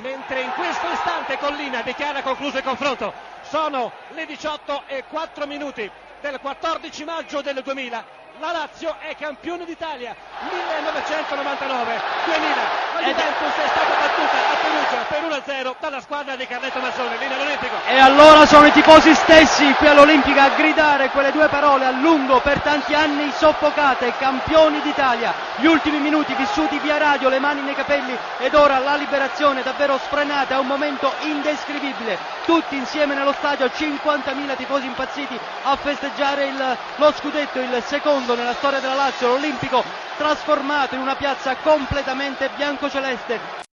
mentre in questo istante Collina dichiara concluso il confronto. Sono le 18 e 4 minuti del 14 maggio del 2000. La Lazio è campione d'Italia 1999-2000. La Juventus è 1-0 dalla squadra di Carletto Mazzone, linea all'Olimpico. E allora sono i tifosi stessi qui all'Olimpica a gridare quelle due parole a lungo per tanti anni soffocate, campioni d'Italia. Gli ultimi minuti vissuti via radio, le mani nei capelli ed ora la liberazione davvero sfrenata, è un momento indescrivibile. Tutti insieme nello stadio, 50.000 tifosi impazziti a festeggiare il, lo scudetto, il secondo nella storia della Lazio, l'Olimpico trasformato in una piazza completamente biancoceleste.